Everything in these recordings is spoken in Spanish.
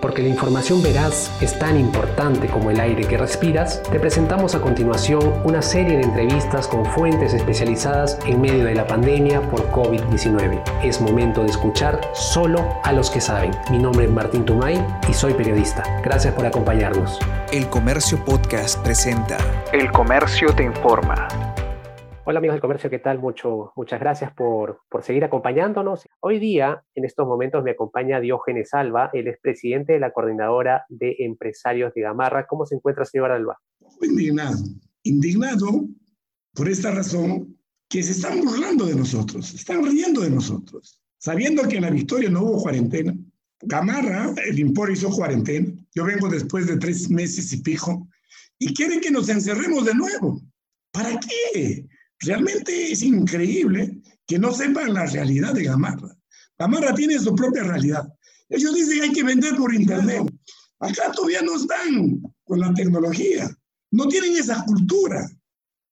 Porque la información veraz es tan importante como el aire que respiras, te presentamos a continuación una serie de entrevistas con fuentes especializadas en medio de la pandemia por COVID-19. Es momento de escuchar solo a los que saben. Mi nombre es Martín Tumay y soy periodista. Gracias por acompañarnos. El Comercio Podcast presenta El Comercio te informa. Hola amigos del comercio, ¿qué tal? Mucho, muchas gracias por, por, seguir acompañándonos. Hoy día, en estos momentos, me acompaña Diógenes Alba, el expresidente de la Coordinadora de Empresarios de Gamarra. ¿Cómo se encuentra, señor Alba? Indignado. Indignado por esta razón que se están burlando de nosotros, se están riendo de nosotros, sabiendo que en la victoria no hubo cuarentena. Gamarra, el Impor hizo cuarentena. Yo vengo después de tres meses y pico y quieren que nos encerremos de nuevo. ¿Para qué? Realmente es increíble que no sepan la realidad de Gamarra. Gamarra tiene su propia realidad. Ellos dicen que hay que vender por Internet. Acá todavía no están con la tecnología. No tienen esa cultura.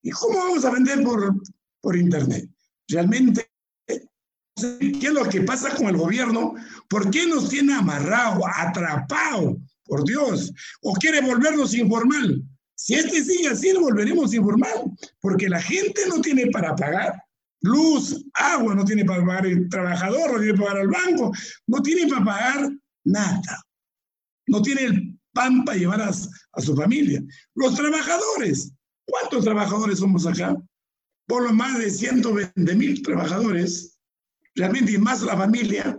¿Y cómo vamos a vender por, por Internet? Realmente, ¿qué es lo que pasa con el gobierno? ¿Por qué nos tiene amarrado, atrapado? Por Dios. ¿O quiere volvernos informal? Si este sigue así, lo volveremos informal, porque la gente no tiene para pagar luz, agua, no tiene para pagar el trabajador, no tiene para pagar al banco, no tiene para pagar nada. No tiene el pan para llevar a, a su familia. Los trabajadores, ¿cuántos trabajadores somos acá? Por lo más de 120 mil trabajadores, realmente y más la familia.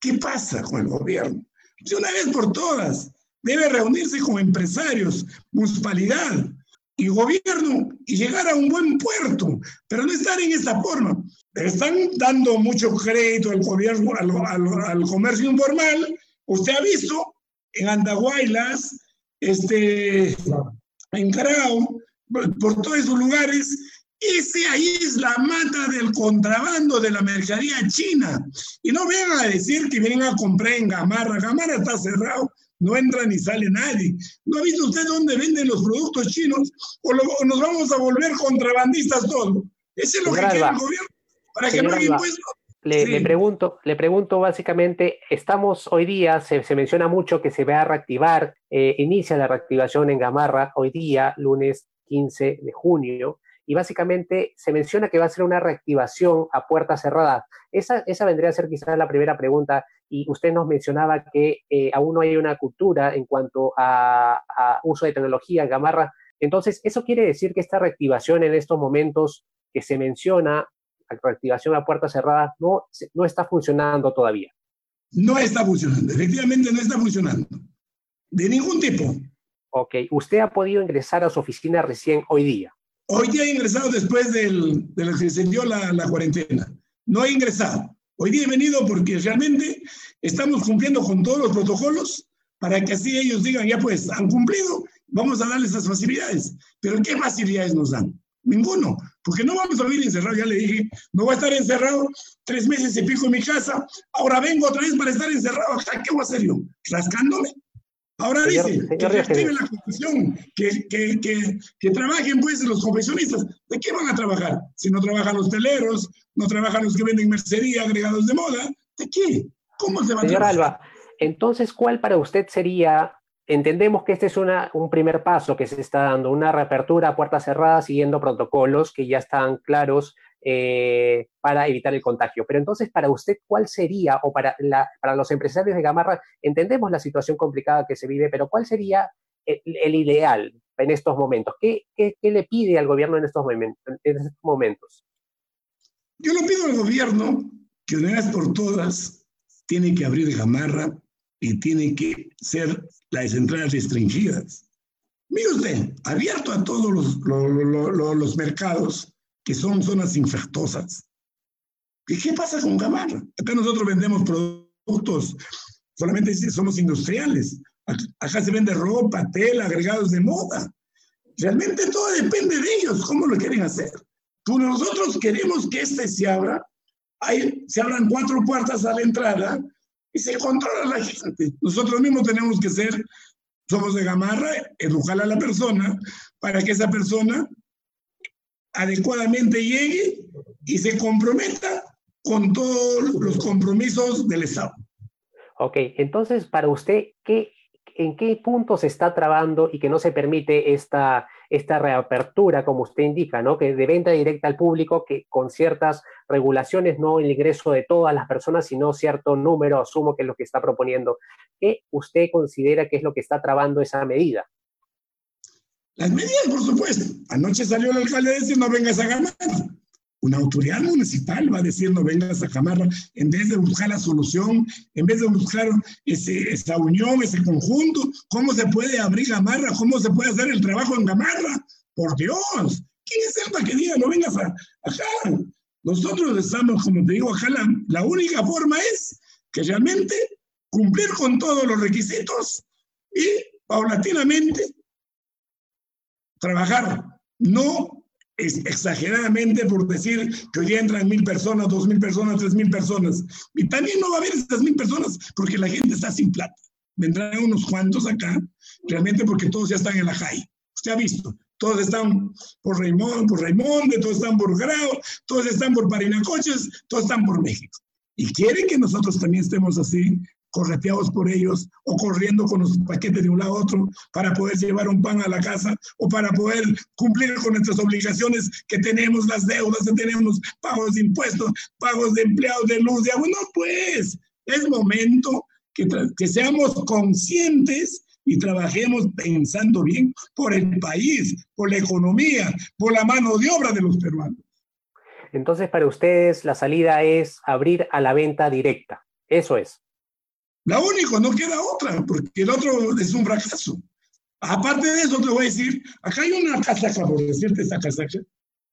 ¿Qué pasa con el gobierno? De una vez por todas, debe reunirse con empresarios, municipalidad y gobierno y llegar a un buen puerto, pero no estar en esta forma. Están dando mucho crédito al gobierno, al, comercio informal. Usted ha visto en Andahuaylas, este, en Carao, por todos esos lugares, ese ahí es la mata del contrabando de la mercadería china. Y no vengan a decir que vienen a comprar en Gamarra. Gamarra está cerrado no entra ni sale nadie. ¿No ha visto usted dónde venden los productos chinos? ¿O, lo, o nos vamos a volver contrabandistas todos? Ese es lo que quiere el gobierno, para que impuestos. Le, sí. le, pregunto, le pregunto básicamente, estamos hoy día, se, se menciona mucho que se va a reactivar, eh, inicia la reactivación en Gamarra hoy día, lunes 15 de junio, y básicamente se menciona que va a ser una reactivación a puerta cerrada. Esa, esa vendría a ser quizás la primera pregunta y usted nos mencionaba que eh, aún no hay una cultura en cuanto a, a, uso de tecnología en Gamarra. Entonces, ¿eso quiere decir que esta reactivación en estos momentos que se menciona, la reactivación a puerta cerrada, no, no está funcionando todavía? No está funcionando, efectivamente no está funcionando. De ningún tipo. Ok, usted ha podido ingresar a su oficina recién hoy día. Hoy día he ingresado después del, de que se la, cuarentena. No he ingresado. Hoy día he venido porque realmente estamos cumpliendo con todos los protocolos para que así ellos digan, ya pues, han cumplido, vamos a darles esas facilidades. Pero ¿qué facilidades nos dan? Ninguno, porque no vamos a vivir encerrados, ya le dije, no voy a estar encerrado tres meses y pico en mi casa, ahora vengo otra vez para estar encerrado, ¿qué voy a hacer yo? ¿Rascándome? Ahora señor, dice señor que reactiven la confesión, que, que, que, que, trabajen pues los confesionistas. ¿De qué van a trabajar? Si no trabajan los teleros, no trabajan los que venden mercería, agregados de moda, ¿de qué? ¿Cómo se va señor a Alba, entonces, ¿cuál para usted sería? Entendemos que este es una, un primer paso que se está dando, una reapertura a puertas cerradas siguiendo protocolos que ya están claros eh, para evitar el contagio. Pero entonces, para usted, ¿cuál sería, o para, para los empresarios de Gamarra, entendemos la situación complicada que se vive, pero ¿cuál sería el, ideal en estos momentos? ¿Qué, ¿Qué, le pide al gobierno en estos, momentos? Yo le pido al gobierno que una vez por todas tiene que abrir Gamarra y tiene que ser las entradas restringidas. Mire usted, abierto a todos los, los mercados, que son zonas infectosas. ¿Y qué pasa con Gamarra? Acá nosotros vendemos productos, solamente somos industriales. Acá se vende ropa, tela, agregados de moda. Realmente todo depende de ellos, cómo lo quieren hacer. Tú, nosotros queremos que este se abra, hay, se abran cuatro puertas a la entrada y se controla la gente. Nosotros mismos tenemos que ser, somos de Gamarra, educar a la persona para que esa persona adecuadamente llegue y se comprometa con todos los compromisos del Estado. Ok, entonces para usted, ¿qué, ¿en qué punto se está trabando y que no se permite esta, esta reapertura, como usted indica, ¿no? que de venta directa al público, que con ciertas regulaciones, no el ingreso de todas las personas, sino cierto número, asumo que es lo que está proponiendo. ¿Qué usted considera que es lo que está trabando esa medida? Las medidas, por supuesto. Anoche salió el alcalde diciendo, no vengas a ganar. Una autoridad municipal va a decir no vengas a Camarra en vez de buscar la solución, en vez de buscar ese, esa unión, ese conjunto. ¿Cómo se puede abrir Gamarra? ¿Cómo se puede hacer el trabajo en Gamarra? Por Dios, ¿quién es el que diga no vengas a, acá? Nosotros estamos, como te digo, acá la, la única forma es que realmente cumplir con todos los requisitos y paulatinamente trabajar, no exageradamente por decir que hoy día entran mil personas, dos mil personas, tres mil personas. Y también no va a haber esas mil personas porque la gente está sin plata. Vendrán unos cuantos acá, realmente porque todos ya están en la JAI. Usted ha visto, todos están por Raymond, por Raimonde, todos están por Grau, todos están por Parinacoches, todos están por México. Y quieren que nosotros también estemos así, correteados por ellos o corriendo con los paquetes de un lado a otro para poder llevar un pan a la casa o para poder cumplir con nuestras obligaciones que tenemos, las deudas que tenemos, pagos de impuestos, pagos de empleados de luz, de agua. No, pues es momento que, que seamos conscientes y trabajemos pensando bien por el país, por la economía, por la mano de obra de los peruanos. Entonces, para ustedes, la salida es abrir a la venta directa. Eso es. La única, no queda otra, porque el otro es un fracaso. Aparte de eso, te voy a decir, acá hay una casaca, por decirte esta casaca,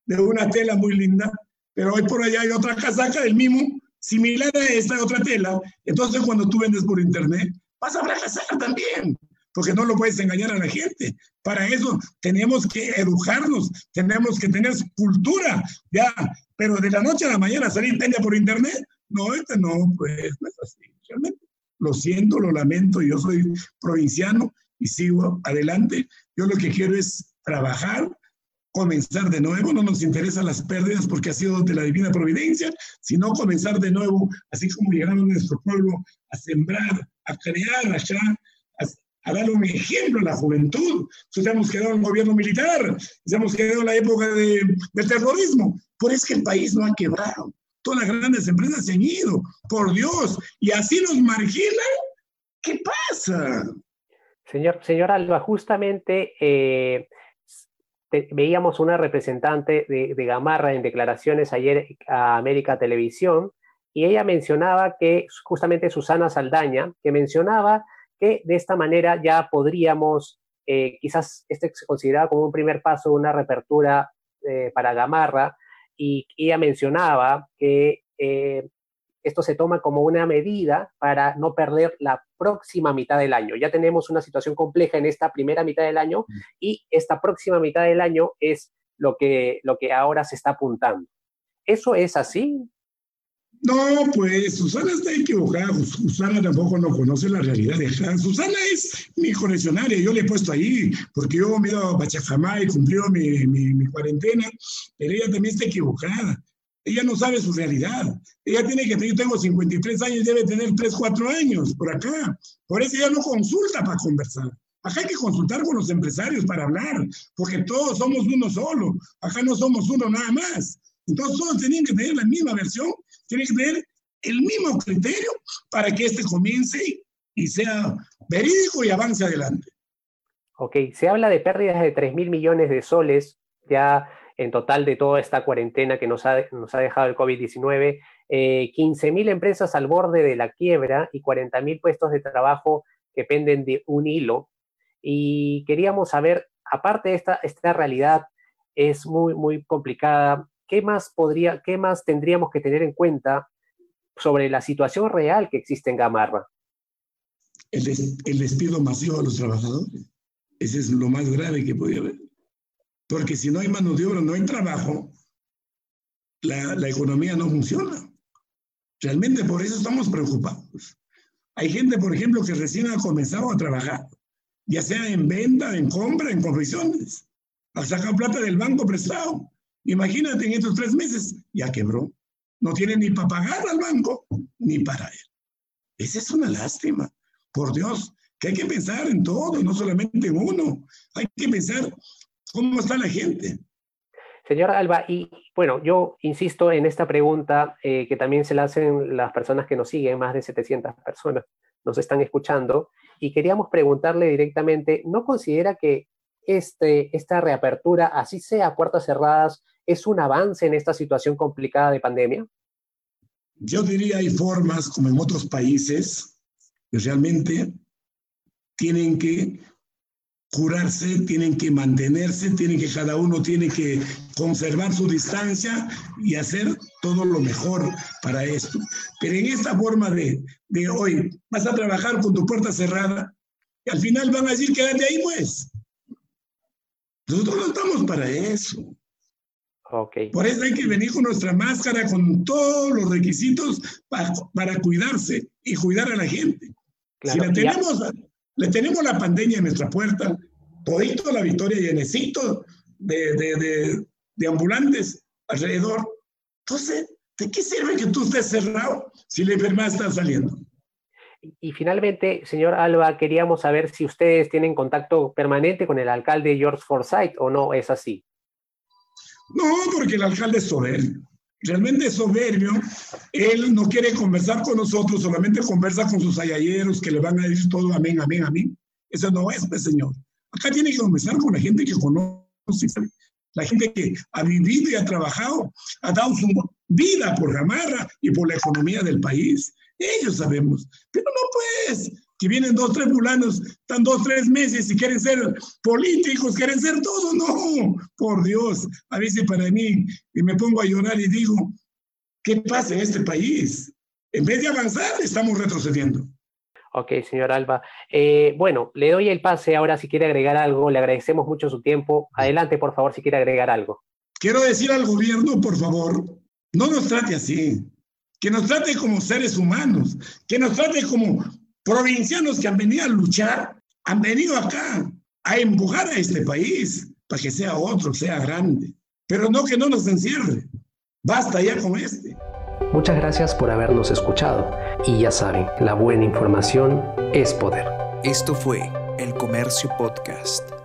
de una tela muy linda, pero hoy por allá hay otra casaca del mismo, similar a esta otra tela. Entonces, cuando tú vendes por internet, vas a fracasar también, porque no lo puedes engañar a la gente. Para eso tenemos que educarnos, tenemos que tener cultura, ya, pero de la noche a la mañana salir tela por internet, no, este no, pues no es así, realmente lo siento, lo lamento, yo soy provinciano y sigo adelante. Yo lo que quiero es trabajar, comenzar de nuevo, no nos interesan las pérdidas porque ha sido de la divina providencia, sino comenzar de nuevo, así como llegaron a nuestro pueblo a sembrar, a crear allá, a, dar un ejemplo a la juventud. Nosotros hemos quedado en el gobierno militar, hemos quedado en la época de, del terrorismo, por eso que el país no ha quebrado todas las grandes empresas se han ido, por Dios, y así nos marginan. ¿Qué pasa? Señor, señor Alba, justamente eh, veíamos una representante de, Gamarra en declaraciones ayer a América Televisión, y ella mencionaba que, justamente Susana Saldaña, que mencionaba que de esta manera ya podríamos, eh, quizás este se consideraba como un primer paso, una reapertura eh, para Gamarra, y ella mencionaba que eh, esto se toma como una medida para no perder la próxima mitad del año. Ya tenemos una situación compleja en esta primera mitad del año mm. y esta próxima mitad del año es lo que, lo que ahora se está apuntando. ¿Eso es así? No, pues Susana está equivocada. Susana tampoco no conoce la realidad de. Susana es mi coleccionaria. Yo le he puesto ahí porque yo me he ido a Pachacamá y cumplió mi, mi, mi, cuarentena, pero ella también está equivocada. Ella no sabe su realidad. Ella tiene que, yo tengo 53 años, debe tener 3, 4 años por acá. Por eso ella no consulta para conversar. Acá hay que consultar con los empresarios para hablar, porque todos somos uno solo. Acá no somos uno nada más. Entonces todos tenían que tener la misma versión, tienen que tener el mismo criterio para que este comience y sea verídico y avance adelante. Ok, se habla de pérdidas de 3 mil millones de soles ya en total de toda esta cuarentena que nos ha, nos ha dejado el COVID-19, eh, 15 mil empresas al borde de la quiebra y 40 mil puestos de trabajo que penden de un hilo. Y queríamos saber, aparte de esta, esta realidad, es muy, muy complicada, ¿qué más, podría, ¿qué más tendríamos que tener en cuenta sobre la situación real que existe en Gamarra? El, el despido masivo de los trabajadores. Ese es lo más grave que podía haber. Porque si no hay mano de obra, no hay trabajo, la, la economía no funciona. Realmente por eso estamos preocupados. Hay gente, por ejemplo, que recién ha comenzado a trabajar, ya sea en venta, en compra, en confecciones. Ha sacado plata del banco prestado. Imagínate, en estos tres meses ya quebró. No tiene ni para pagar al banco ni para él. Esa es una lástima. Por Dios, que hay que pensar en todo, no solamente en uno. Hay que pensar cómo está la gente. Señor Alba, y bueno, yo insisto en esta pregunta eh, que también se la hacen las personas que nos siguen, más de 700 personas nos están escuchando, y queríamos preguntarle directamente, ¿no considera que este, esta reapertura, así sea puertas cerradas, es un avance en esta situación complicada de pandemia? Yo diría hay formas, como en otros países, que realmente tienen que curarse, tienen que mantenerse, tienen que cada uno tiene que conservar su distancia y hacer todo lo mejor para esto. Pero en esta forma de, de hoy, vas a trabajar con tu puerta cerrada y al final van a decir quédate ahí pues. Nosotros no estamos para eso. Okay. Por eso hay que venir con nuestra máscara, con todos los requisitos para, para cuidarse y cuidar a la gente. Claro, si la tenemos, le tenemos la pandemia en nuestra puerta, todito la victoria llenecito de, de, de, de ambulantes alrededor. Entonces, ¿de qué sirve que tú estés cerrado si la enfermedad está saliendo? Y finalmente, señor Alba, queríamos saber si ustedes tienen contacto permanente con el alcalde George Forsyth o no es así. No, porque el alcalde es soberbio. Realmente es soberbio. Él no quiere conversar con nosotros, solamente conversa con sus ayayeros que le van a decir todo amén, amén, amén. Eso no es, pues, señor. Acá tiene que conversar con la gente que conoce, la gente que ha vivido y ha trabajado, ha dado su vida por Gamarra y por la economía del país. Ellos sabemos. Pero no pues, que vienen dos, tres fulanos, están dos, tres meses y quieren ser políticos, quieren ser todo. No, por Dios. A veces para mí, y me pongo a llorar y digo, ¿qué pasa en este país? En vez de avanzar, estamos retrocediendo. Ok, señor Alba. Eh, bueno, le doy el pase ahora si quiere agregar algo. Le agradecemos mucho su tiempo. Adelante, por favor, si quiere agregar algo. Quiero decir al gobierno, por favor, no nos trate así que nos trate como seres humanos, que nos trate como provincianos que han venido a luchar, han venido acá a empujar a este país para que sea otro, sea grande, pero no que no nos encierre. Basta ya con este. Muchas gracias por habernos escuchado y ya saben, la buena información es poder. Esto fue El Comercio Podcast.